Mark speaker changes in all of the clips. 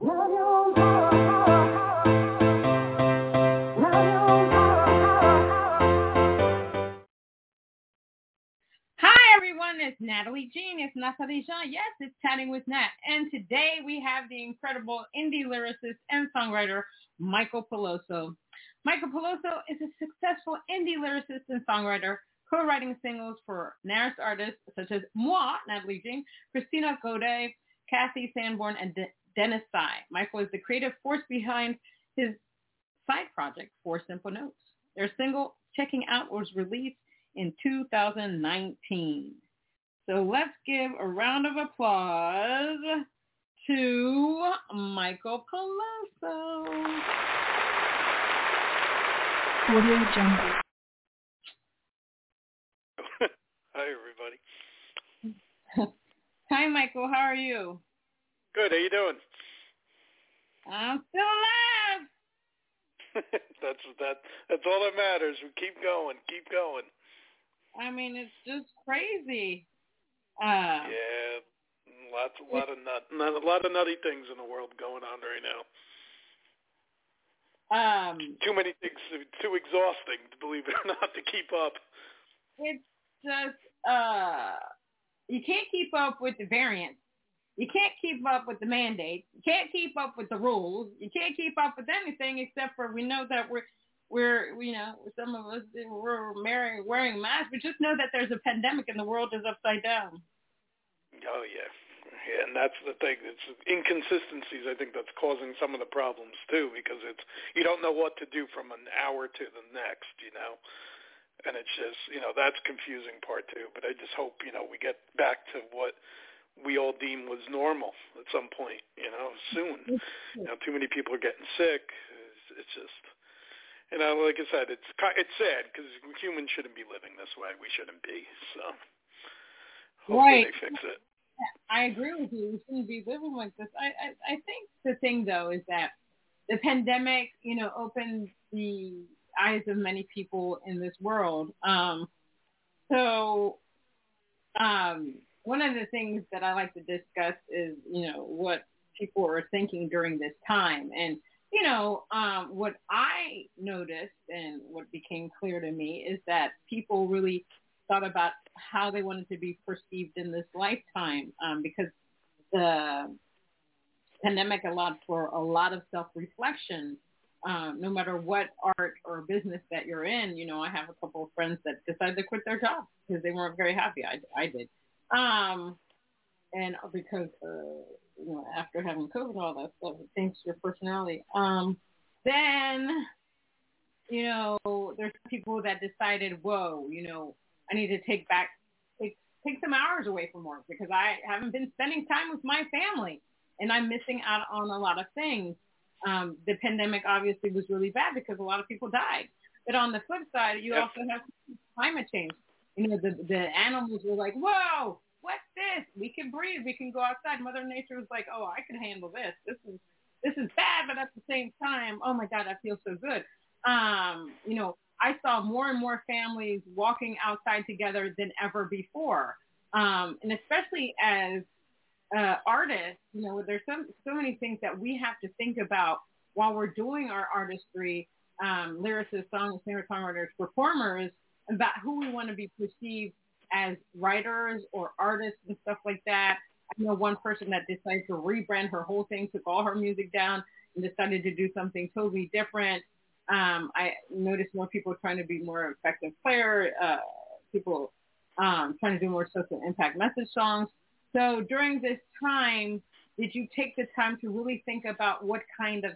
Speaker 1: Hi everyone, it's Natalie Jean. It's Natalie Jean. Yes, it's Chatting with Nat. And today we have the incredible indie lyricist and songwriter Michael Peloso. Michael Peloso is a successful indie lyricist and songwriter, co-writing singles for NARAS artists such as Moi, Natalie Jean, Christina Gaudet, Kathy Sanborn, and Dennis Sy. Michael is the creative force behind his side project, Four Simple Notes. Their single, Checking Out, was released in 2019. So let's give a round of applause to Michael Peloso.
Speaker 2: Audio Jungle.
Speaker 3: Hi, everybody.
Speaker 1: Hi, Michael. How are you?
Speaker 3: Good. How you doing?
Speaker 1: I'm still alive.
Speaker 3: that's that. That's all that matters. We keep going. Keep going.
Speaker 1: I mean, it's just crazy. Uh,
Speaker 3: yeah, lots, a lot of nut, nut, a lot of nutty things in the world going on right now.
Speaker 1: Um,
Speaker 3: too many things, too exhausting, believe it or not, to keep up.
Speaker 1: It's just uh, you can't keep up with the variants. You can't keep up with the mandates. You can't keep up with the rules. You can't keep up with anything except for we know that we're we're you know some of us we're wearing wearing masks, but just know that there's a pandemic and the world is upside down.
Speaker 3: Oh yeah, yeah, and that's the thing. It's inconsistencies. I think that's causing some of the problems too, because it's you don't know what to do from an hour to the next. You know, and it's just you know that's confusing part too. But I just hope you know we get back to what we all deem was normal at some point. You know, soon. You know, too many people are getting sick. It's, it's just you know, like I said, it's it's sad because humans shouldn't be living this way. We shouldn't be. So hopefully
Speaker 1: right.
Speaker 3: they fix it.
Speaker 1: I agree with you. We shouldn't be living like this. I, I I think the thing though is that the pandemic, you know, opened the eyes of many people in this world. Um, so um, one of the things that I like to discuss is, you know, what people are thinking during this time. And you know, um, what I noticed and what became clear to me is that people really thought about how they wanted to be perceived in this lifetime um, because the pandemic allowed for a lot of self-reflection. Um, no matter what art or business that you're in, you know, I have a couple of friends that decided to quit their jobs because they weren't very happy. I, I did. Um, and because uh, you know, after having COVID and all that stuff, it changes your personality. Um, then, you know, there's people that decided, whoa, you know, I need to take back, take, take some hours away from work because I haven't been spending time with my family and I'm missing out on a lot of things. Um, the pandemic obviously was really bad because a lot of people died. But on the flip side, you
Speaker 3: yep.
Speaker 1: also have climate change. You know, the, the animals were like, whoa, what's this? We can breathe. We can go outside. Mother Nature was like, oh, I can handle this. This is this is bad, but at the same time, oh my God, I feel so good. Um, you know, I saw more and more families walking outside together than ever before. Um, and especially as uh, artists, you know, there's so, so many things that we have to think about while we're doing our artistry, um, lyricists, song, singer, songwriters, performers, about who we want to be perceived as writers or artists and stuff like that. I know one person that decided to rebrand her whole thing, took all her music down and decided to do something totally different. Um, I noticed more people trying to be more effective player, uh, people um, trying to do more social impact message songs. So during this time, did you take the time to really think about what kind of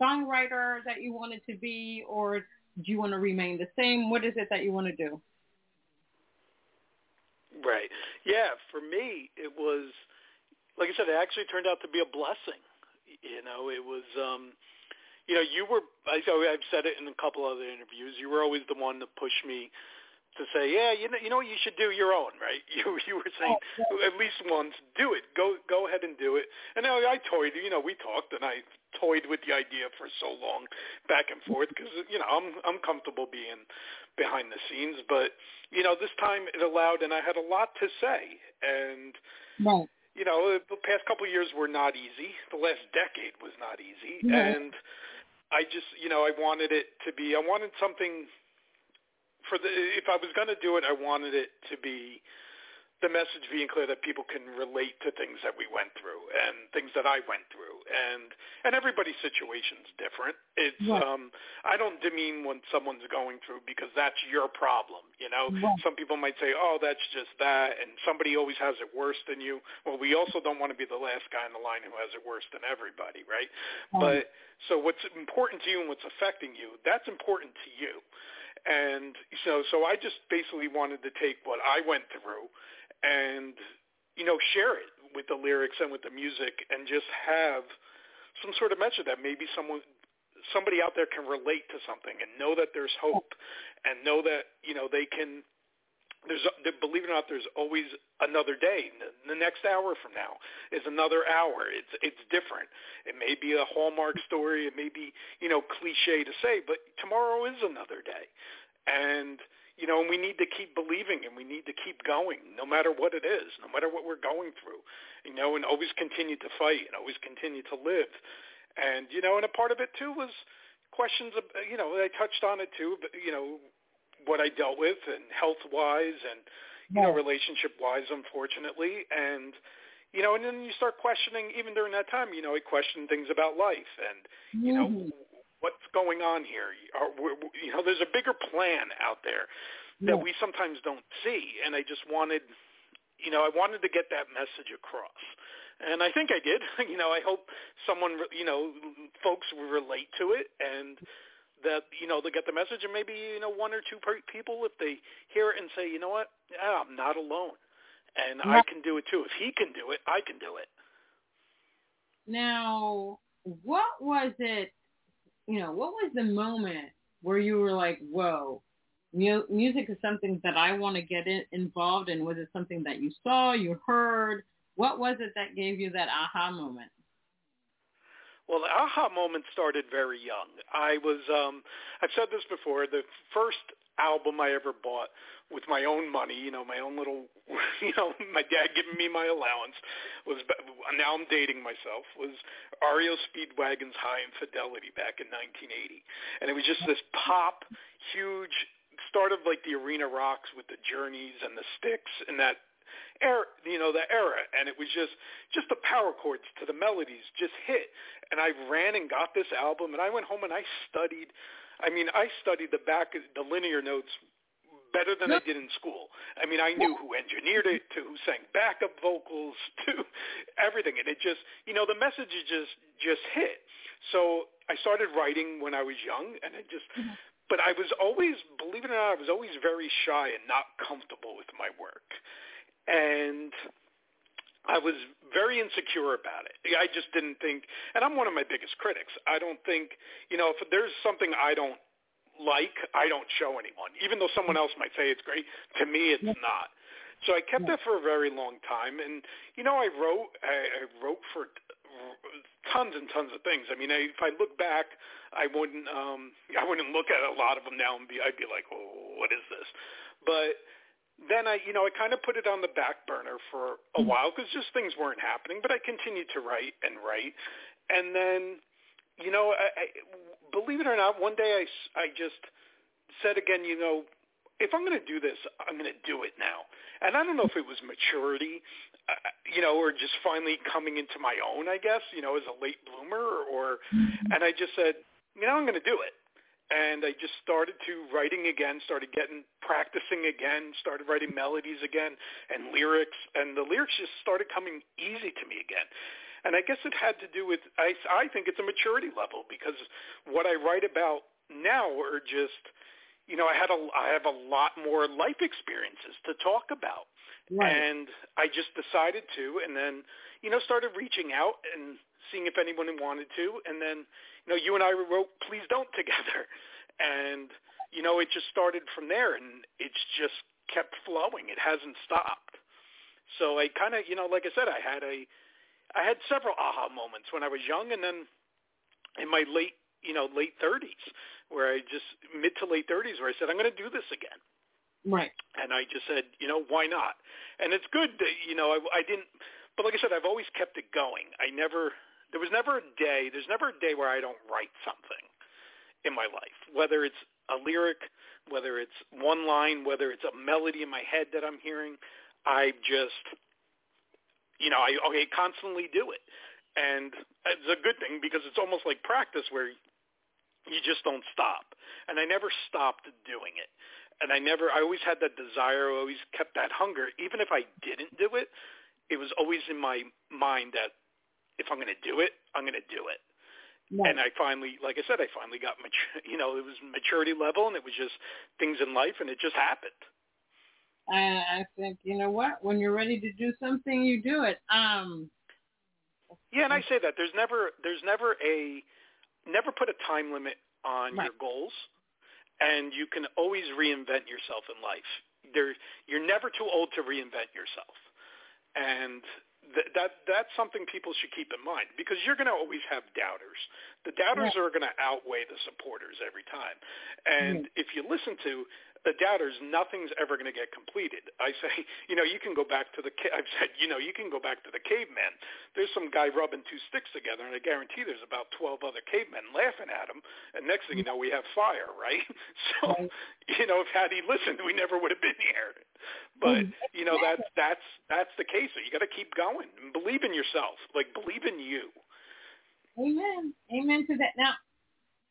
Speaker 1: songwriter that you wanted to be, or do you want to remain the same? What is it that you want to do?
Speaker 3: Right. Yeah. For me, it was like I said. It actually turned out to be a blessing. You know, it was. um you know, you were. I, I've said it in a couple other interviews. You were always the one to push me to say, yeah, you know, you know what, you should do your own, right? You you were saying oh, yeah. at least once, do it, go go ahead and do it. And now I toyed, you know, we talked, and I toyed with the idea for so long, back and forth, because you know I'm I'm comfortable being behind the scenes, but you know this time it allowed, and I had a lot to say, and.
Speaker 1: Right.
Speaker 3: You know, the past couple of years were not easy. The last decade was not easy, and I just, you know, I wanted it to be. I wanted something for the if I was going to do it, I wanted it to be the message being clear that people can relate to things that we went through and things that I went through and and everybody's situation's different. It's right. um I don't demean when someone's going through because that's your problem, you know. Right. Some people might say, "Oh, that's just that," and somebody always has it worse than you. Well, we also don't want to be the last guy in the line who has it worse than everybody, right? right. But so what's important to you and what's affecting you, that's important to you. And so, so I just basically wanted to take what I went through and, you know, share it with the lyrics and with the music and just have some sort of message that maybe someone, somebody out there can relate to something and know that there's hope and know that, you know, they can, there's, believe it or not, there's always another day. The next hour from now is another hour. It's it's different. It may be a Hallmark story. It may be you know cliche to say, but tomorrow is another day, and you know, and we need to keep believing and we need to keep going, no matter what it is, no matter what we're going through, you know, and always continue to fight and always continue to live. And, you know, and a part of it too was questions of, you know, I touched on it too, but, you know, what I dealt with and health-wise and, you know, relationship-wise, unfortunately. And, you know, and then you start questioning, even during that time, you know, I questioned things about life and, you know, mm-hmm what's going on here? you know, there's a bigger plan out there that we sometimes don't see, and I just wanted, you know, I wanted to get that message across. And I think I did. You know, I hope someone, you know, folks will relate to it and that, you know, they get the message and maybe, you know, one or two people, if they hear it and say, you know what, yeah, I'm not alone. And I can do it too. If he can do it, I can do it.
Speaker 1: Now, what was it you know, what was the moment where you were like, whoa, mu- music is something that I want to get in- involved in? Was it something that you saw, you heard? What was it that gave you that aha moment?
Speaker 3: Well, the aha moment started very young. I was, um, I've said this before, the first album I ever bought with my own money, you know, my own little, you know, my dad giving me my allowance was, now I'm dating myself, was REO Speedwagon's Hi Infidelity back in 1980. And it was just this pop, huge, started like the arena rocks with the journeys and the Styx and that era, you know, the era. And it was just, just the power chords to the melodies just hit. And I ran and got this album and I went home and I studied I mean, I studied the back, the linear notes better than I did in school. I mean, I knew who engineered it, to who sang backup vocals, to everything, and it just, you know, the message just just hit. So I started writing when I was young, and it just. Mm-hmm. But I was always, believe it or not, I was always very shy and not comfortable with my work, and I was very insecure about it. I just didn't think, and I'm one of my biggest critics. I don't think, you know, if there's something I don't like, I don't show anyone. Even though someone else might say it's great, to me it's not. So I kept that for a very long time, and you know, I wrote, I, I wrote for tons and tons of things. I mean, I, if I look back, I wouldn't, um, I wouldn't look at a lot of them now and be, I'd be like, oh, what is this? But then I, you know, I kind of put it on the back burner for a mm-hmm. while because just things weren't happening. But I continued to write and write, and then, you know, I, I, believe it or not, one day I, I just said again, you know, if I'm going to do this, I'm going to do it now. And I don't know if it was maturity, uh, you know, or just finally coming into my own, I guess, you know, as a late bloomer, or, mm-hmm. and I just said, you know, I'm going to do it and I just started to writing again, started getting practicing again, started writing melodies again and lyrics, and the lyrics just started coming easy to me again. And I guess it had to do with I I think it's a maturity level because what I write about now are just you know I had a I have a lot more life experiences to talk about. Right. And I just decided to and then you know started reaching out and seeing if anyone wanted to, and then you know you and I wrote "Please Don't" together, and you know it just started from there, and it's just kept flowing. It hasn't stopped. So I kind of, you know, like I said, I had a, I had several aha moments when I was young, and then in my late, you know, late 30s, where I just mid to late 30s, where I said I'm going to do this again.
Speaker 1: Right.
Speaker 3: And I just said, you know, why not? And it's good that, you know, I, I didn't, but like I said, I've always kept it going. I never, there was never a day, there's never a day where I don't write something in my life, whether it's a lyric, whether it's one line, whether it's a melody in my head that I'm hearing. I just, you know, I, I constantly do it. And it's a good thing because it's almost like practice where you just don't stop. And I never stopped doing it and I never, I always had that desire, I always kept that hunger. Even if I didn't do it, it was always in my mind that if I'm going to do it, I'm going to do it. And I finally, like I said, I finally got mature, you know, it was maturity level and it was just things in life and it just happened.
Speaker 1: I think, you know what, when you're ready to do something, you do it. Um,
Speaker 3: yeah, and I say that there's never, there's never a, never put a time limit on right. your goals and you can always reinvent yourself in life. There, you're never too old to reinvent yourself, and th- that that's something people should keep in mind because you're going to always have doubters. The doubters yeah. are going to outweigh the supporters every time, and mm-hmm. if you listen to the doubters, nothing's ever going to get completed. I say, you know, you can go back to the. I've said, you know, you can go back to the cavemen. There's some guy rubbing two sticks together, and I guarantee there's about twelve other cavemen laughing at him. And next thing you know, we have fire, right? So, you know, if had he listened, we never would have been here. But mm-hmm. you know, that's that's that's the case. So you got to keep going and believe in yourself. Like believe in you.
Speaker 1: Amen. Amen to that. Now,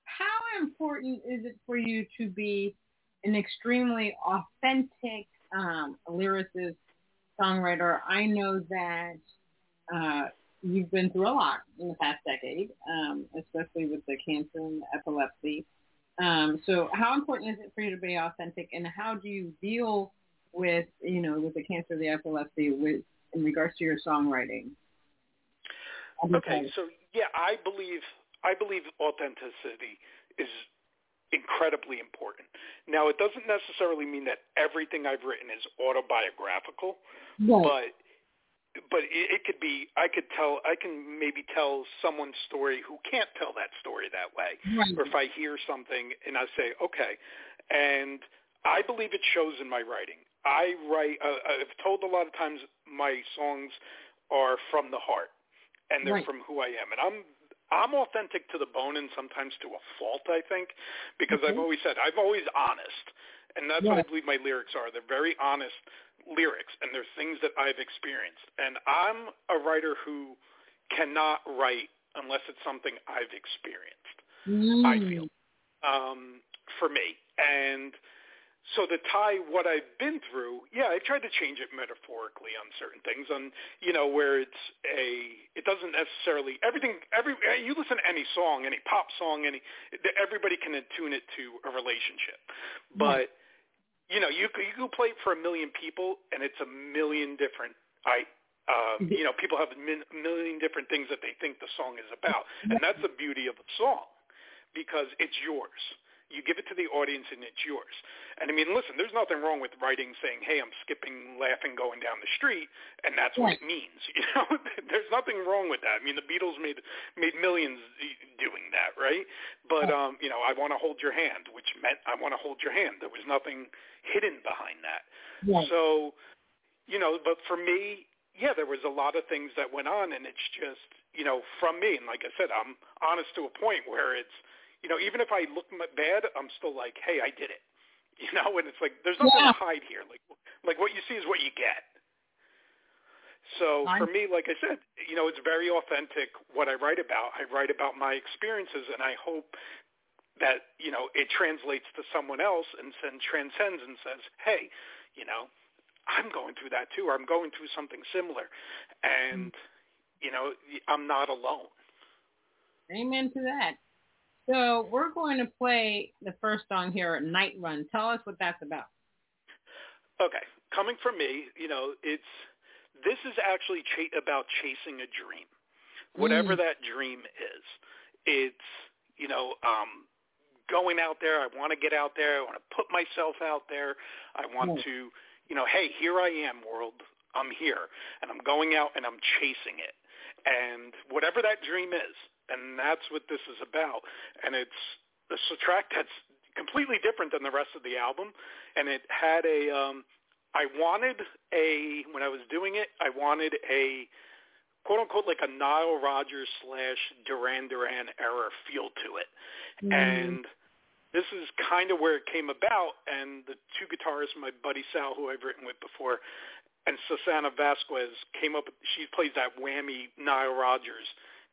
Speaker 1: how important is it for you to be an extremely authentic um, lyricist, songwriter. I know that uh, you've been through a lot in the past decade, um, especially with the cancer and the epilepsy. Um, so how important is it for you to be authentic and how do you deal with, you know, with the cancer, the epilepsy with, in regards to your songwriting?
Speaker 3: Okay. So yeah, I believe, I believe authenticity is incredibly important. Now, it doesn't necessarily mean that everything I've written is autobiographical, right. but but it, it could be. I could tell. I can maybe tell someone's story who can't tell that story that way. Right. Or if I hear something and I say, okay, and I believe it shows in my writing. I write. Uh, I've told a lot of times my songs are from the heart and they're right. from who I am. And I'm I'm authentic to the bone and sometimes to a fault, I think, because mm-hmm. I've always said I'm always honest, and that's yeah. what I believe my lyrics are. They're very honest lyrics, and they're things that I've experienced. And I'm a writer who cannot write unless it's something I've experienced. Mm. I feel um, for me, and so to tie what I've been through, yeah, I tried to change it metaphorically on certain things, on you know where it's a, it doesn't necessarily everything. Every you listen to any song, any pop song, any everybody can attune it to a relationship, mm-hmm. but you know you you can play it for a million people, and it's a million different I um, mm-hmm. you know, people have a million different things that they think the song is about, mm-hmm. and that's the beauty of a song because it's yours. You give it to the audience and it's yours. And I mean, listen, there's nothing wrong with writing saying, "Hey, I'm skipping, laughing, going down the street," and that's what it means. You know, there's nothing wrong with that. I mean, the Beatles made made millions doing that, right? But um, you know, I want to hold your hand, which meant I want to hold your hand. There was nothing hidden behind that. So, you know, but for me, yeah, there was a lot of things that went on, and it's just, you know, from me. And like I said, I'm honest to a point where it's you know, even if I look bad, I'm still like, hey, I did it. You know, and it's like there's nothing yeah. to hide here. Like, like what you see is what you get. So for me, like I said, you know, it's very authentic what I write about. I write about my experiences, and I hope that you know it translates to someone else and then transcends and says, hey, you know, I'm going through that too, or I'm going through something similar, and mm. you know, I'm not alone.
Speaker 1: Amen to that. So we're going to play the first song here, Night Run. Tell us what that's about.
Speaker 3: Okay, coming from me, you know, it's this is actually ch- about chasing a dream. whatever mm. that dream is. It's you know um, going out there. I want to get out there. I want to put myself out there. I want mm. to you know, hey, here I am, world. I'm here, and I'm going out and I'm chasing it. And whatever that dream is, and that's what this is about. And it's it's a track that's completely different than the rest of the album, and it had a. Um, I wanted a when I was doing it, I wanted a quote unquote like a Nile Rodgers slash Duran Duran era feel to it, mm. and this is kind of where it came about. And the two guitarists, my buddy Sal, who I've written with before, and Susana Vasquez came up. She plays that whammy Nile Rodgers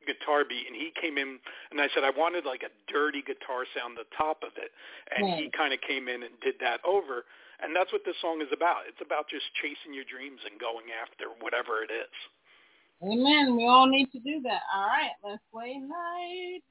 Speaker 3: guitar beat and he came in and I said I wanted like a dirty guitar sound the top of it and yeah. he kind of came in and did that over and that's what this song is about. It's about just chasing your dreams and going after whatever it is.
Speaker 4: Amen. We all need to do that. All right, let's play Night.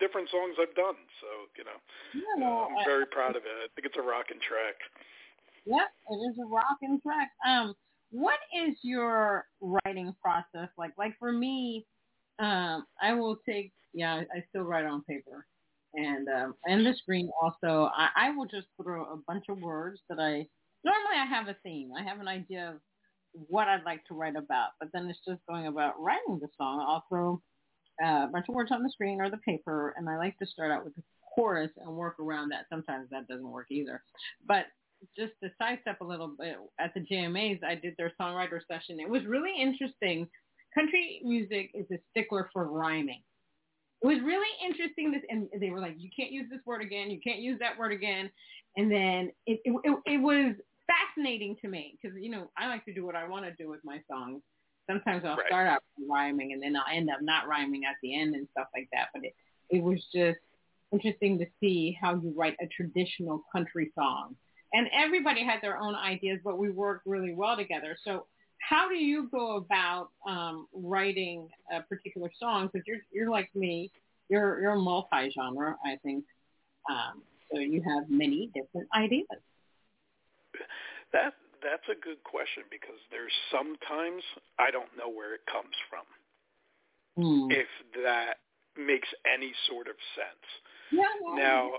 Speaker 3: Different songs I've done. So you know, yeah, well, uh, I'm very I, proud of it. I think it's a rocking track.
Speaker 4: Yep, it is a rocking track. Um, what is your writing process like? Like for me, um, I will take yeah, I still write on paper, and um, and the screen also. I, I will just throw a bunch of words that I normally I have a theme. I have an idea of what I'd like to write about, but then it's just going about writing the song. I'll throw uh, a bunch of words on the screen or the paper, and I like to start out with the chorus and work around that. Sometimes that doesn't work either. But
Speaker 1: just to sidestep a little bit, at the JMAs, I did their songwriter session. It was really interesting. Country music is a stickler for rhyming. It was really interesting. This and they were like, you can't use this word again. You can't use that word again. And then it it, it, it was fascinating to me because you know I like to do what I want to do with my songs. Sometimes I'll
Speaker 3: right.
Speaker 1: start out rhyming and then I'll end up not rhyming at the end and stuff like that. But it it was just interesting to see how you write a traditional country song. And everybody had their own ideas, but we worked really well together. So how do you go about um, writing a particular song? Because you're you're like me, you're you're multi-genre, I think. Um, so you have many different ideas.
Speaker 3: That that's a good question because there's sometimes I don't know where it comes from.
Speaker 1: Hmm.
Speaker 3: If that makes any sort of sense.
Speaker 1: Yeah, well,
Speaker 3: Now,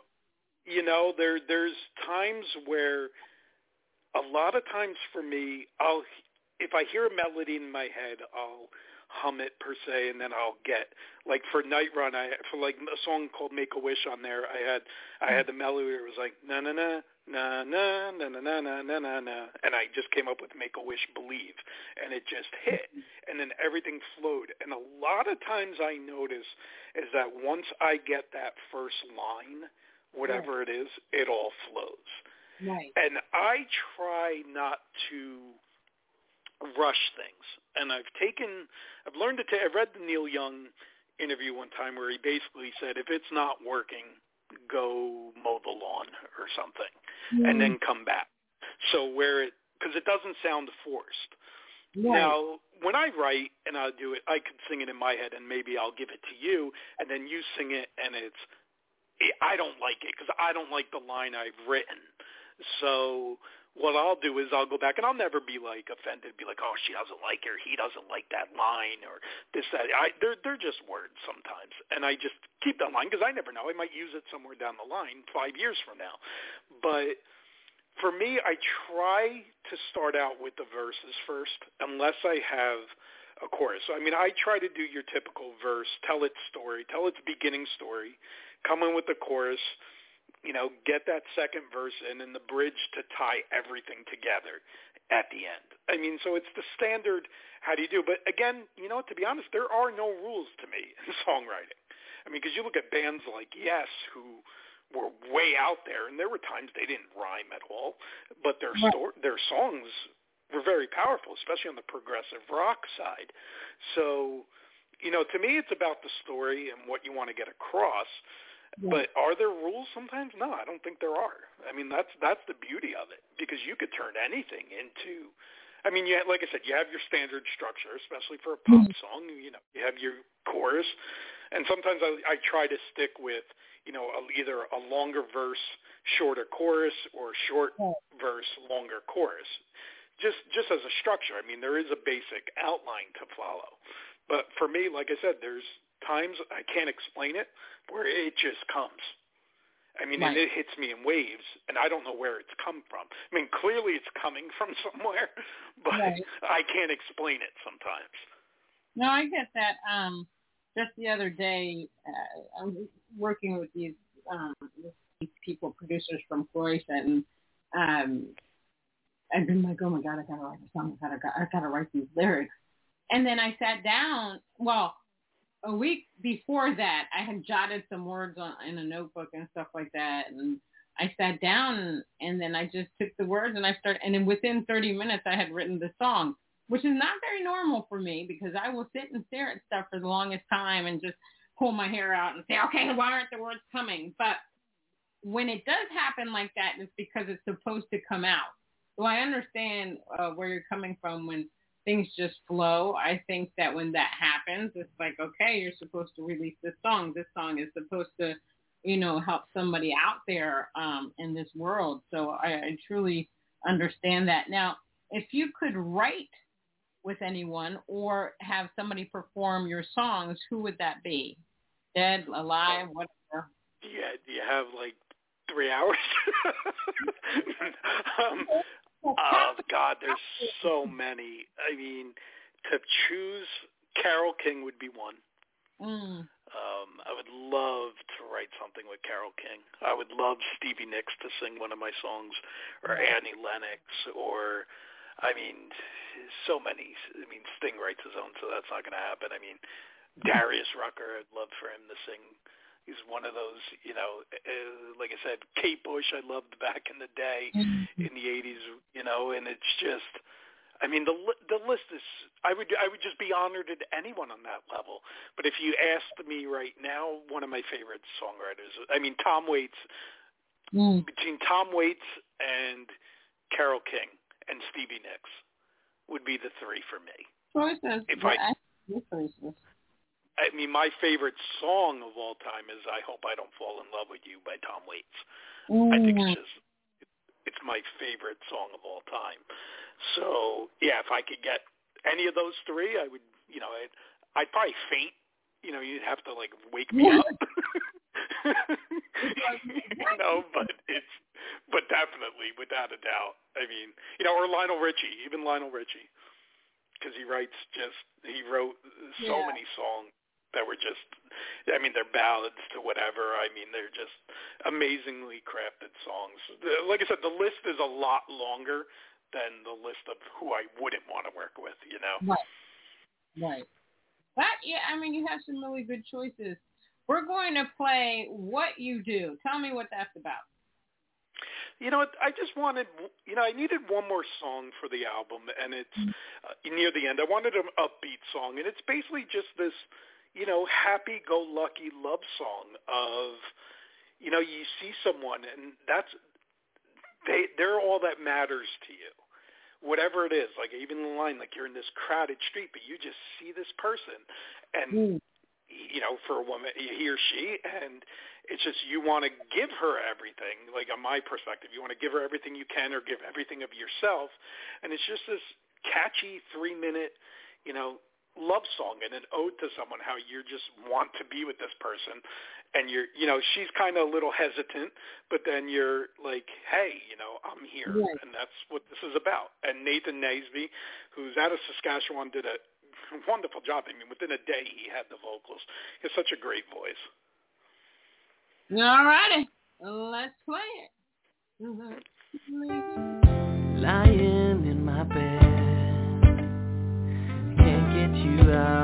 Speaker 3: you know, there there's times where a lot of times for me, I'll if I hear a melody in my head, I'll hum it per se, and then I'll get like for Night Run, I for like a song called Make a Wish on there. I had I had the melody. Where it was like na na na na na na na na na na na na, and I just came up with Make a Wish Believe, and it just hit, and then everything flowed. And a lot of times I notice is that once I get that first line, whatever it is, it all flows.
Speaker 1: right.
Speaker 3: And I try not to rush things. And I've taken, I've learned to, I've read the Neil Young interview one time where he basically said, if it's not working, go mow the lawn or something and then come back. So where it, because it doesn't sound forced.
Speaker 1: right.
Speaker 3: Now, when I write and I do it, I could sing it in my head and maybe I'll give it to you and then you sing it and it's, I don't like it because I don't like the line I've written. So what I'll do is I'll go back and I'll never be like offended, be like, oh, she doesn't like her, he doesn't like that line, or this, that. I, they're they're just words sometimes, and I just keep that line because I never know. I might use it somewhere down the line, five years from now. But for me, I try to start out with the verses first, unless I have a chorus. I mean, I try to do your typical verse, tell its story, tell its beginning story, come in with the chorus you know, get that second verse in and the bridge to tie everything together at the end. I mean, so it's the standard how do you do? But again, you know, to be honest, there are no rules to me in songwriting. I mean, because you look at bands like Yes, who were way out there, and there were times they didn't rhyme at all, but their
Speaker 1: Right.
Speaker 3: sto- their songs were very powerful, especially on the progressive rock side. So, you know, to me, it's about the story and what you want to get across. But are there rules sometimes? No, I don't think there are. I mean, that's that's the beauty of it because you could turn anything into. I mean, you have, like I said, you have your standard structure, especially for a pop mm-hmm. song. You know, you have your chorus, and sometimes I, I try to stick with you know a, either a longer verse, shorter chorus, or short
Speaker 1: Right.
Speaker 3: verse, longer chorus. Just just as a structure. I mean, there is a basic outline to follow. But for me, like I said, there's times I can't explain it where it just comes. I mean, and it hits me in waves, and I don't know where it's come from. I mean, clearly it's coming from somewhere, but
Speaker 1: Right.
Speaker 3: I can't explain it sometimes.
Speaker 1: No, I get that. Um, just the other day, uh, I was working with these um, these people, producers from Croatia, and um, I've been like, oh my god, I gotta write a song. I gotta, I gotta write these lyrics. And then I sat down. Well, a week before that, I had jotted some words on in a notebook and stuff like that, and I sat down and then I just took the words and I started. And then within 30 minutes, I had written the song which is not very normal for me because I will sit and stare at stuff for the longest time and just pull my hair out and say, okay, why aren't the words coming? But when it does happen like that, it's because it's supposed to come out. So I understand uh, where you're coming from when things just flow. I think that when that happens, it's like, okay, you're supposed to release this song. This song is supposed to, you know, help somebody out there um, in this world. So I, I truly understand that. Now, if you could write with anyone or have somebody perform your songs, who would that be? Dead, alive, whatever.
Speaker 3: Yeah, do you have like three hours? um, oh God, there's so many. I mean, to choose, Carole King would be one.
Speaker 1: Mm.
Speaker 3: Um, I would love to write something with Carole King. I would love Stevie Nicks to sing one of my songs, or Annie Lennox, or I mean, so many. I mean, Sting writes his own, so that's not going to happen. I mean, Darius Rucker, I'd love for him to sing. He's one of those, you know, uh, like I said, Kate Bush. I loved back in the day in the '80s, you know, and it's just I mean, the the list is. I would I would just be honored at anyone on that level. But if you asked me right now, one of my favorite songwriters. I mean, Tom Waits. Mm. Between Tom Waits and Carole King and Stevie Nicks would be the three for me.
Speaker 1: Choices. If I,
Speaker 3: I mean, my favorite song of all time is "I Hope I Don't Fall in Love with You" by Tom Waits. Mm. I think it's mm. just it's my favorite song of all time. So yeah, if I could get any of those three, I would. You know, I'd, I'd probably faint. You know, you'd have to like wake me up. you know, but it's but definitely without a doubt. I mean, you know, or Lionel Richie, even Lionel Richie, because he writes just he wrote so yeah. many songs that were just I mean they're ballads to whatever. I mean they're just amazingly crafted songs. Like I said, the list is a lot longer than the list of who I wouldn't want to work with, you know.
Speaker 1: Right. Right. But yeah, I mean you have some really good choices. We're going to play What You Do. Tell me what that's about.
Speaker 3: You know, I just wanted, you know, I needed one more song for the album, and it's mm-hmm. uh, near the end. I wanted an upbeat song, and it's basically just this, you know, happy-go-lucky love song of, you know, you see someone, and that's they they're all that matters to you whatever it is, like even the line, like you're in this crowded street, but you just see this person, and mm. You know, for a woman, he or she, and it's just you want to give her everything. Like on my perspective, you want to give her everything you can, or give everything of yourself, and it's just this catchy three minute, you know, love song and an ode to someone how you just want to be with this person and you're you know she's kind of a little hesitant but then you're like hey you know i'm here right. and that's what this is about and nathan nasby who's out of saskatchewan did a wonderful job. I mean within a day he had the vocals. He has such a great voice.
Speaker 1: All righty. Let's play it.
Speaker 5: Lying in my bed. You out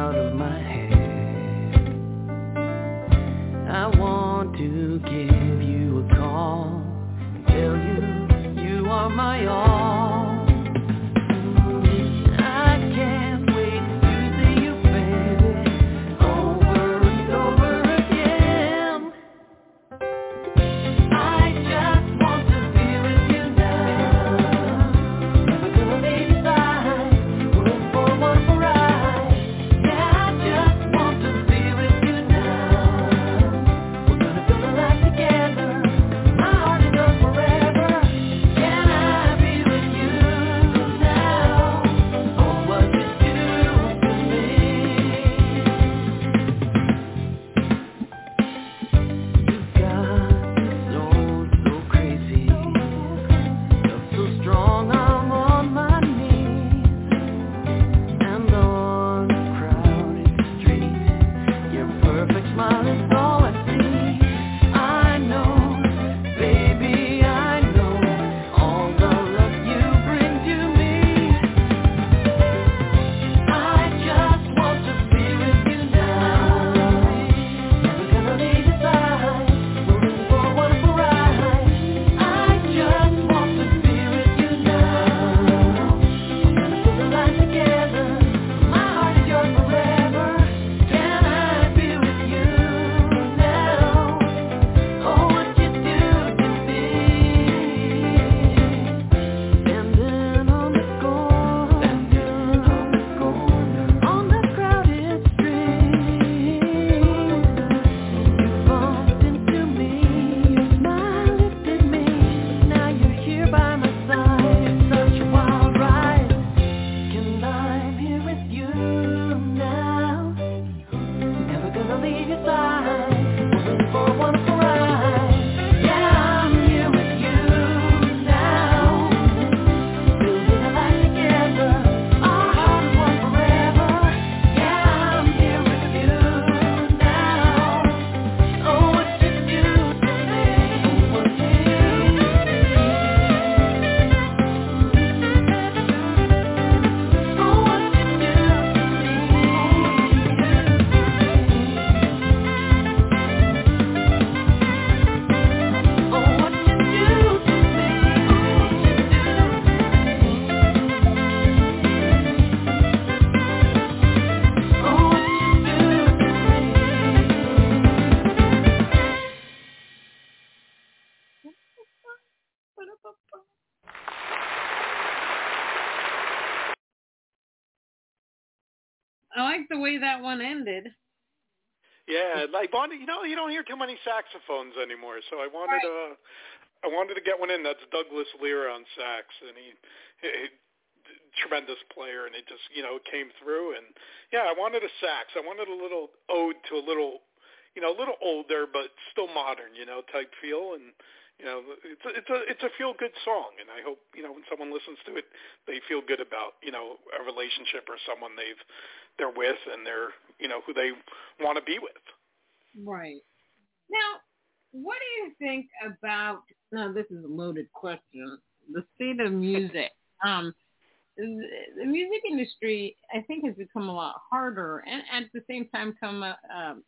Speaker 1: that one ended.
Speaker 3: Yeah, I wanted. You know, you don't hear too many saxophones anymore, so I wanted right. uh I wanted to get one in. That's Douglas Lira on sax, and he, he tremendous player, and it just you know came through. And yeah, I wanted a sax. I wanted a little ode to a little, you know, a little older but still modern, you know, type feel. And you know, it's a, it's a it's a feel good song, and I hope you know when someone listens to it, they feel good about you know a relationship or someone they've they're with and they're you know who they want to be with.
Speaker 1: Right. Now, what do you think about? Now, this is a loaded question. The state of music. Um, the music industry, I think, has become a lot harder, and at the same time, come uh, um,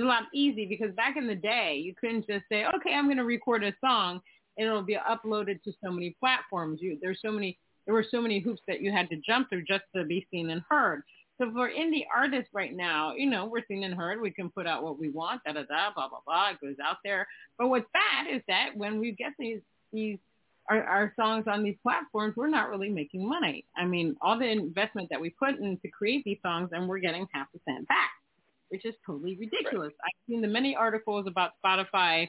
Speaker 1: a lot easy because back in the day, you couldn't just say, "Okay, I'm going to record a song," and it'll be uploaded to so many platforms. You there's so many there were so many hoops that you had to jump through just to be seen and heard. So for indie artists right now, you know, we're seen and heard. We can put out what we want, da da da, blah blah blah. It goes out there. But what's bad is that when we get these these our, our songs on these platforms, we're not really making money. I mean, all the investment that we put in to create these songs, and we're getting half a cent back, which is totally ridiculous. Right. I've seen the many articles about Spotify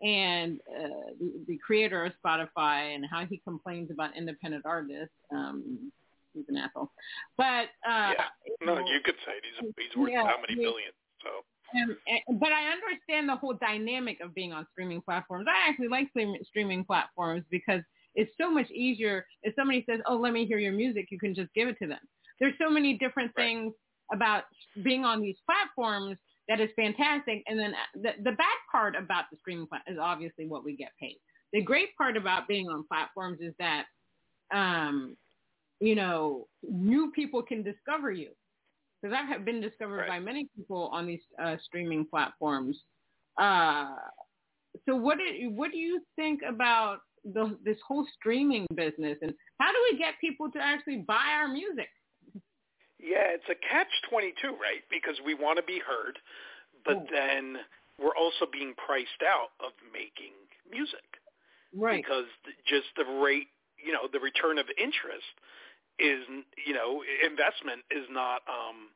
Speaker 1: and uh, the, the creator of Spotify and how he complains about independent artists. Um, he's an asshole. But uh,
Speaker 3: yeah, no, you, could say he's he's worth yeah, how many billions. So.
Speaker 1: And, and, but I understand the whole dynamic of being on streaming platforms. I actually like streaming platforms because it's so much easier. If somebody says, "Oh, let me hear your music," you can just give it to them. There's so many different right. things about being on these platforms that is fantastic. And then uh, the, the bad part about the streaming platform is obviously what we get paid. The great part about being on platforms is that um, you know, new people can discover you. Because I have been discovered right. by many people on these uh, streaming platforms. Uh, so what do, what do you think about the, this whole streaming business, and how do we get people to actually buy our music?
Speaker 3: Yeah, it's a catch twenty two, right? Because we want to be heard, but oh. then we're also being priced out of making music,
Speaker 1: right?
Speaker 3: Because just the rate, you know, the return of interest is you know investment is not um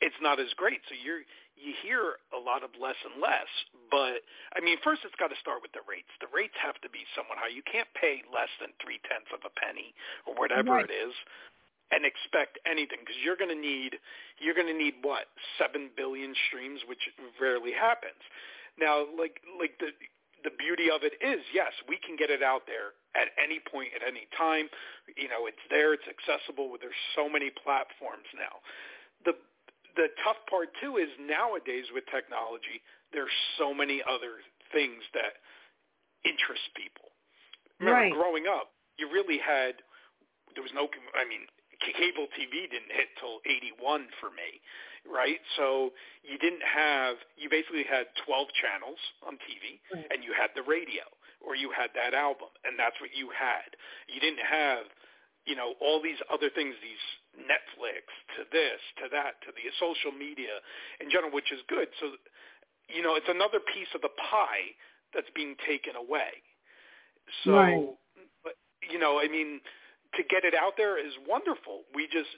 Speaker 3: it's not as great. So you're you hear a lot of less and less but i mean first it's got to start with the rates. The rates have to be somewhat high. You can't pay less than three tenths of a penny or whatever right. it is and expect anything because you're going to need you're going to need what seven billion streams which rarely happens. Now like like the the beauty of it is, yes, we can get it out there at any point at any time. You know, it's there, it's accessible. There's so many platforms now. The the tough part too is nowadays with technology, there's so many other things that interest people. Remember,
Speaker 1: right.
Speaker 3: growing up, you really had there was no. I mean, cable TV didn't hit till 81 for me, right? So you didn't have, you basically had 12 channels on TV and you had the radio or you had that album and that's what you had. You didn't have, you know, all these other things, these Netflix to this, to that, to the social media in general, which is good. So, you know, it's another piece of the pie that's being taken away. So, right. but, you know, I mean, to get it out there is wonderful. We just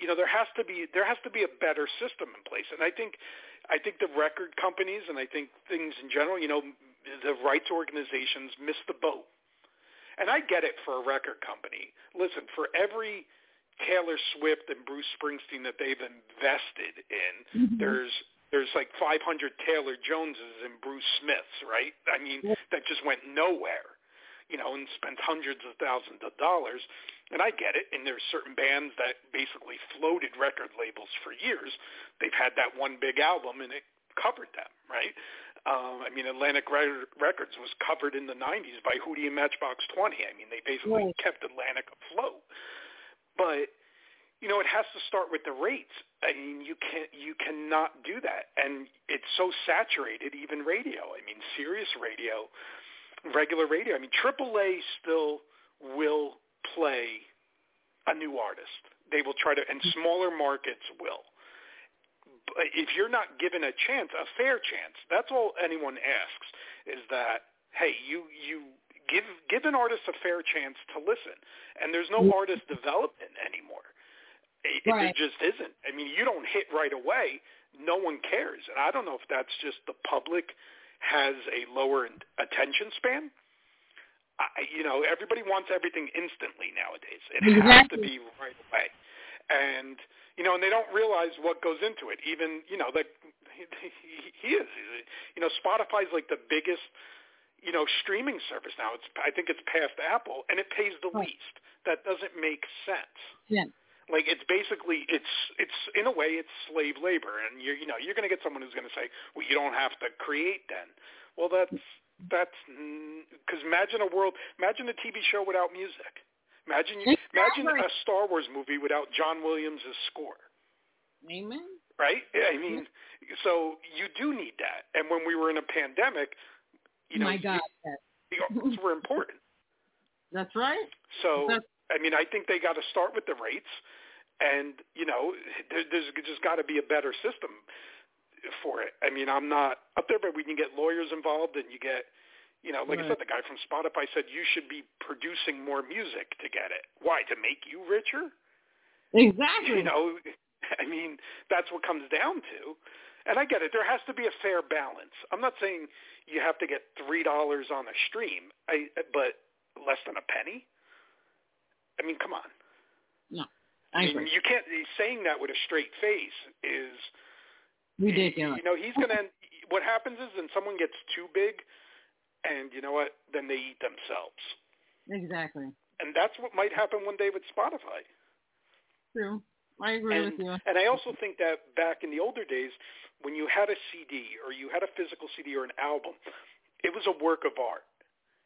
Speaker 3: you know there has to be there has to be a better system in place and i think i think the record companies and i think things in general you know the rights organizations miss the boat and i get it for a record company listen for every taylor swift and bruce springsteen that they've invested in mm-hmm. there's there's like 500 taylor joneses and bruce smiths right i mean that just went nowhere you know, and spent hundreds of thousands of dollars. And I get it. And there's certain bands that basically floated record labels for years. They've had that one big album and it covered them, right? Um, I mean, Atlantic Records was covered in the 90s by Hootie and Matchbox 20. I mean, they basically right. kept Atlantic afloat. But you know, it has to start with the rates. I mean, you can't, you cannot do that, and it's so saturated. Even radio. I mean, Sirius radio regular radio. I mean, AAA still will play a new artist. They will try to, and smaller markets will. If you're not given a chance, a fair chance, that's all anyone asks is that, hey, you you give give an artist a fair chance to listen. And there's no mm-hmm. artist development anymore. It,
Speaker 1: Right.
Speaker 3: There just isn't. I mean, you don't hit right away, no one cares. And I don't know if that's just the public has a lower attention span. I, you know, everybody wants everything instantly nowadays. It has to be right away. And you know, and they don't realize what goes into it. Even you know, that he, he is. You know, Spotify's like the biggest you know streaming service now. It's I think it's past Apple, and it pays the
Speaker 1: Right.
Speaker 3: least. That doesn't make sense
Speaker 1: Yeah.
Speaker 3: like it's basically it's it's in a way it's slave labor and you're you know you're going to get someone who's going to say well you don't have to create then well that's that's because imagine a world imagine a tv show without music imagine you imagine a star wars movie without john williams' score
Speaker 1: Amen.
Speaker 3: right i mean so you do need that and when we were in a pandemic you know
Speaker 1: My God.
Speaker 3: the arts were important
Speaker 1: That's right.
Speaker 3: So
Speaker 1: That's-
Speaker 3: I mean, I think they got to start with the rates, and you know, there, there's just got to be a better system for it. I mean, I'm not up there, but we can get lawyers involved, and you get, you know, like I said, the guy from Spotify said you should be producing more music to get it. Why? To make you richer?
Speaker 1: Exactly.
Speaker 3: You know, I mean, that's what comes down to. And I get it. There has to be a fair balance. I'm not saying you have to get three dollars on a stream, I, but less than a penny. I mean, come on.
Speaker 1: No, I
Speaker 3: mean,
Speaker 1: agree.
Speaker 3: you can't. Saying that with a straight face is
Speaker 1: Ridiculous.
Speaker 3: You know, he's gonna. What happens is, then someone gets too big, and you know what? Then they eat themselves,
Speaker 1: Exactly.
Speaker 3: and that's what might happen one day with Spotify.
Speaker 1: True. I agree
Speaker 3: and,
Speaker 1: with you.
Speaker 3: and I also think that back in the older days, when you had a CD or you had a physical CD or an album, it was a work of art,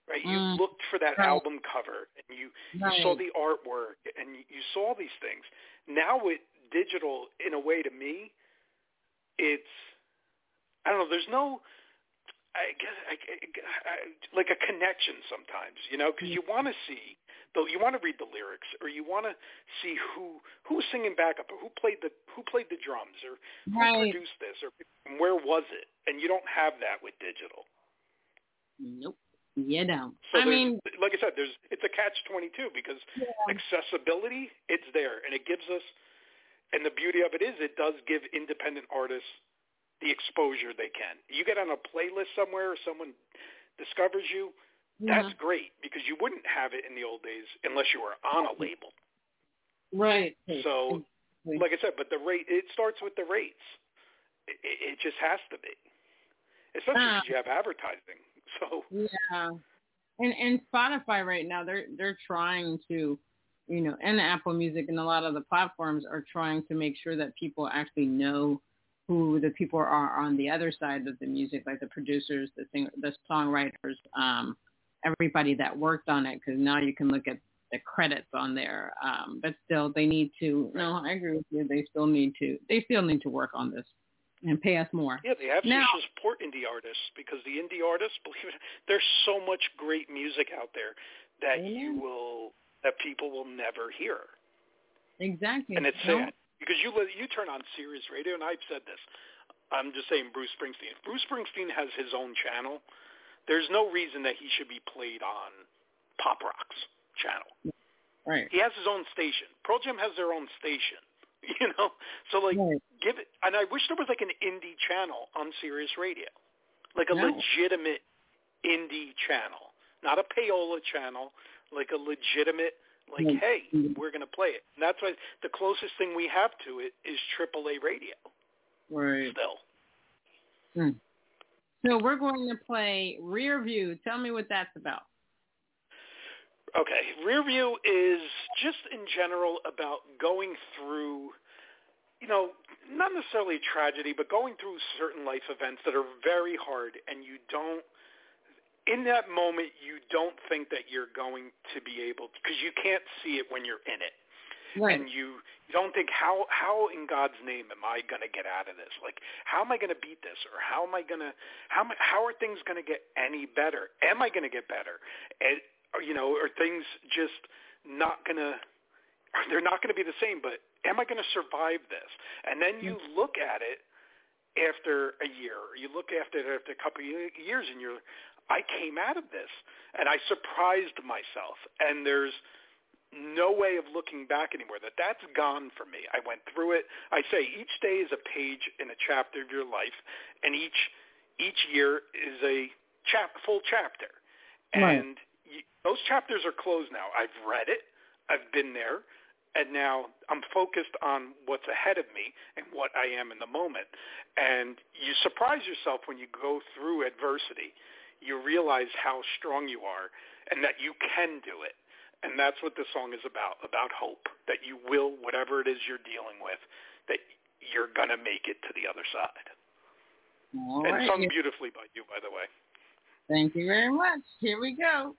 Speaker 3: right? You
Speaker 1: Mm,
Speaker 3: looked for that
Speaker 1: right.
Speaker 3: album cover and you,
Speaker 1: Right.
Speaker 3: you saw the artwork and you, you saw these things. Now with digital, in a way, to me, it's I don't know. There's no I guess I, I, like a connection sometimes, you know, because you want to see, though you want to read the lyrics, or you want to see who who's singing backup, or who played the who played the drums, or who
Speaker 1: Right.
Speaker 3: produced this, or where was it, and you don't have that with digital.
Speaker 1: Nope. You don't.
Speaker 3: So
Speaker 1: I mean,
Speaker 3: like I said, there's it's a catch twenty two because accessibility, it's there, and it gives us, and the beauty of it is, it does give independent artists the exposure they can. You get on a playlist somewhere, or someone discovers you, that's great because you wouldn't have it in the old days unless you were on a label.
Speaker 1: right.
Speaker 3: So, like I said, but the rate it starts with the rates. It, it just has to be, especially because you have advertising. So
Speaker 1: Yeah. And and Spotify right now they're they're trying to, you know, and Apple Music and a lot of the platforms are trying to make sure that people actually know who the people are on the other side of the music, like the producers, the singer, the songwriters, um, everybody that worked on it, because now you can look at the credits on there. Um, but still, they need to. No, I agree with you. They still need to. They still need to work on this and pay us more.
Speaker 3: Yeah, they have
Speaker 1: Now-
Speaker 3: to support indie artists because the indie artists, believe it, there's so much great music out there that you will that people will never hear,
Speaker 1: Exactly.
Speaker 3: and it's sad because you you turn on Sirius Radio, and I've said this. I'm just saying, Bruce Springsteen. If Bruce Springsteen has his own channel, there's no reason that he should be played on Pop Rock's channel.
Speaker 1: Right.
Speaker 3: He has his own station. Pearl Jam has their own station. You know, so like
Speaker 1: Right.
Speaker 3: give it. And I wish there was like an indie channel on Sirius Radio, like a
Speaker 1: No.
Speaker 3: legitimate indie channel, not a payola channel, like a legitimate. Like,
Speaker 1: Mm.
Speaker 3: hey, we're gonna play it. And that's why the closest thing we have to it is AAA radio.
Speaker 1: Right.
Speaker 3: Still,
Speaker 1: Hmm. So we're going to play Rear View. Tell me what that's about.
Speaker 3: Okay, rear view is just in general about going through, you know, not necessarily tragedy, but going through certain life events that are very hard, and you don't. In that moment, you don't think that you're going to be able because you can't see it when you're in it,
Speaker 1: Right.
Speaker 3: and you don't think how how in God's name am I going to get out of this? Like, how am I going to beat this, or how am I going to how am I- how are things going to get any better? Am I going to get better? And or, you know, are things just not going to, they're not going to be the same, but am I going to survive this? And then you mm. look at it after a year, or you look after it after a couple of years, and you're, I came out of this, and I surprised myself. And there's, no way of looking back anymore. That that's gone for me. I went through it. I say each day is a page in a chapter of your life, and each each year is a chap full chapter.
Speaker 6: Right.
Speaker 3: And you, those chapters are closed now. I've read it. I've been there. And now I'm focused on what's ahead of me and what I am in the moment. And you surprise yourself when you go through adversity. You realize how strong you are and that you can do it. And that's what this song is about, about hope, that you will, whatever it is you're dealing with, that you're going to make it to the other side.
Speaker 6: All
Speaker 3: and
Speaker 6: right.
Speaker 3: sung beautifully by you, by the way.
Speaker 6: Thank you very much. Here we go.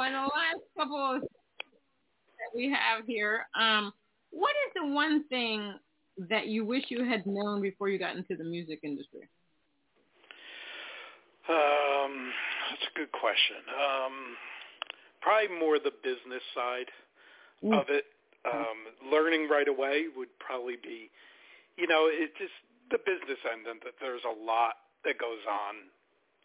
Speaker 1: So in the
Speaker 6: last couple of that we have here, um, what is the one thing that you wish you had known before you got into the music industry?
Speaker 3: Um, that's a good question. Um, probably more the business side
Speaker 6: Mm.
Speaker 3: of it. Um, learning right away would probably be, you know, it just the business end and that there's a lot that goes on.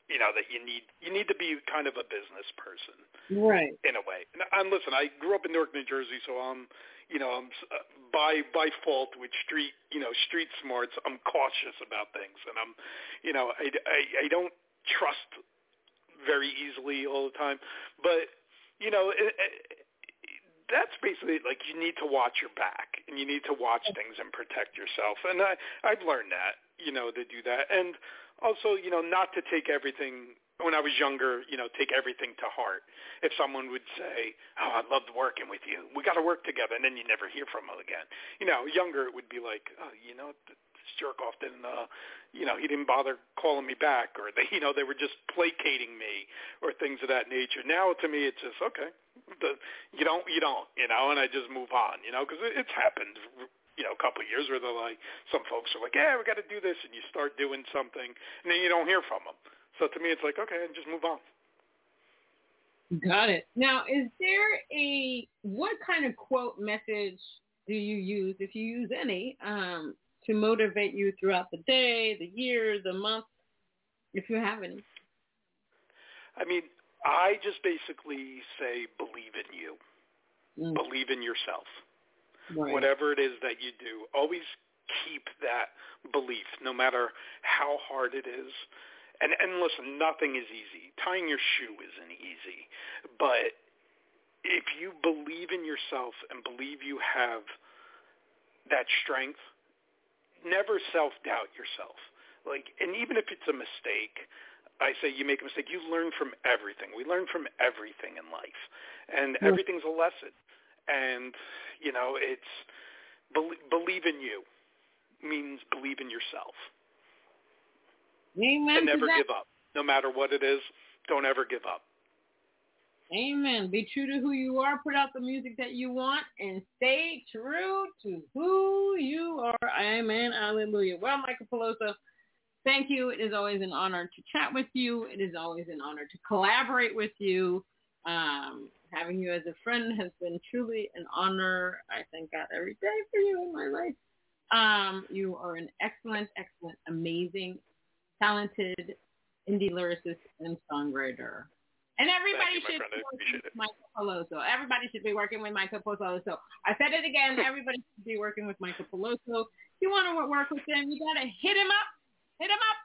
Speaker 3: You know that you need you need to be kind of a business person
Speaker 6: Right.
Speaker 3: in a way. And, and listen, I grew up in Newark, New Jersey, so I'm, you know, I'm uh, by by fault with street, you know, street smarts. I'm cautious about things, and I'm, you know, I, I, I don't trust very easily all the time. But you know, it, it, that's basically like you need to watch your back and you need to watch things and protect yourself. And I I've learned that, you know, to do that. And also, you know, not to take everything when I was younger, you know, take everything to heart. If someone would say, "Oh, I loved working with you. We got to work together," and then you never hear from them again. You know, younger it would be like, "Oh, you know, this jerk off didn't, uh, you know, he didn't bother calling me back, or they, you know, they were just placating me, or things of that nature." Now, to me, it's just okay. The, you don't, you don't, you know, and I just move on, you know, because it, it's happened you know, a couple of years where they're like, some folks are like, yeah, we got to do this, and you start doing something, and then you don't hear from them. So to me, it's like, okay, and just move on.
Speaker 1: Got it. Now, is there a what kind of quote message do you use, if you use any, um, to motivate you throughout the day, the year, the month, if you have any?
Speaker 3: I mean, I just basically say believe in you, mm. believe in yourself. Right. Whatever it is that you do, always keep that belief, no matter how hard it is and and listen, nothing is easy. Tying your shoe isn't easy, but if you believe in yourself and believe you have that strength, never self-doubt yourself. Like, and even if it's a mistake, I say you make a mistake, you learn from everything. We learn from everything in life, and yeah. everything's a lesson. And you know, it's believe in you means believe in yourself.
Speaker 1: Amen.
Speaker 3: And never give up. No matter what it is, don't ever give up.
Speaker 1: Amen. Be true to who you are. Put out the music that you want and stay true to who you are. Amen. Hallelujah. Well, Michael Peloso, thank you. It is always an honor to chat with you. It is always an honor to collaborate with you. Um, having you as a friend has been truly an honor. I thank God every day for you in my life. Um, you are an excellent, excellent, amazing talented indie lyricist and songwriter. And everybody
Speaker 3: you,
Speaker 1: should
Speaker 3: be working with
Speaker 1: Michael Peloso. Everybody should be working with Michael Peloso. I said it again. Everybody should be working with Michael Peloso. If you want to work with him, you got to hit him up. Hit him up.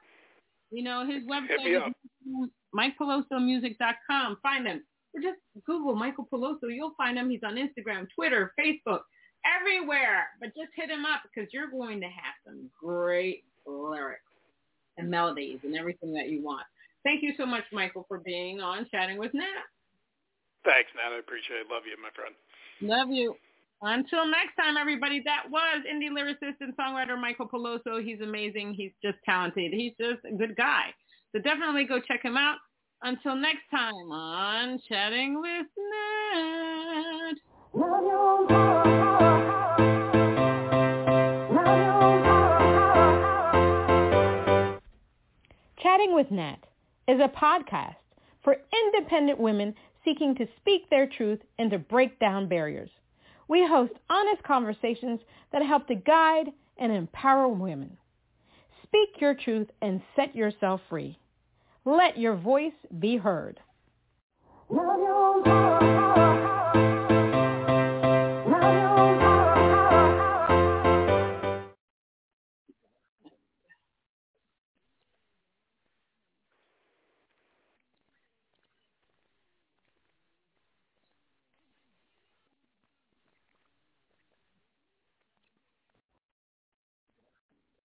Speaker 1: You know, his website is MikePelosomusic.com. Find him. Or just Google Michael Peloso. You'll find him. He's on Instagram, Twitter, Facebook, everywhere. But just hit him up because you're going to have some great lyrics and melodies and everything that you want. Thank you so much, Michael, for being on Chatting with Nat.
Speaker 3: Thanks, Nat. I appreciate it. Love you, my friend.
Speaker 1: Love you. Until next time, everybody, that was indie lyricist and songwriter Michael Peloso. He's amazing. He's just talented. He's just a good guy. So definitely go check him out. Until next time on Chatting with Nat.
Speaker 6: Chatting with Nat is a podcast for independent women seeking to speak their truth and to break down barriers. We host honest conversations that help to guide and empower women. Speak your truth and set yourself free. Let your voice be heard.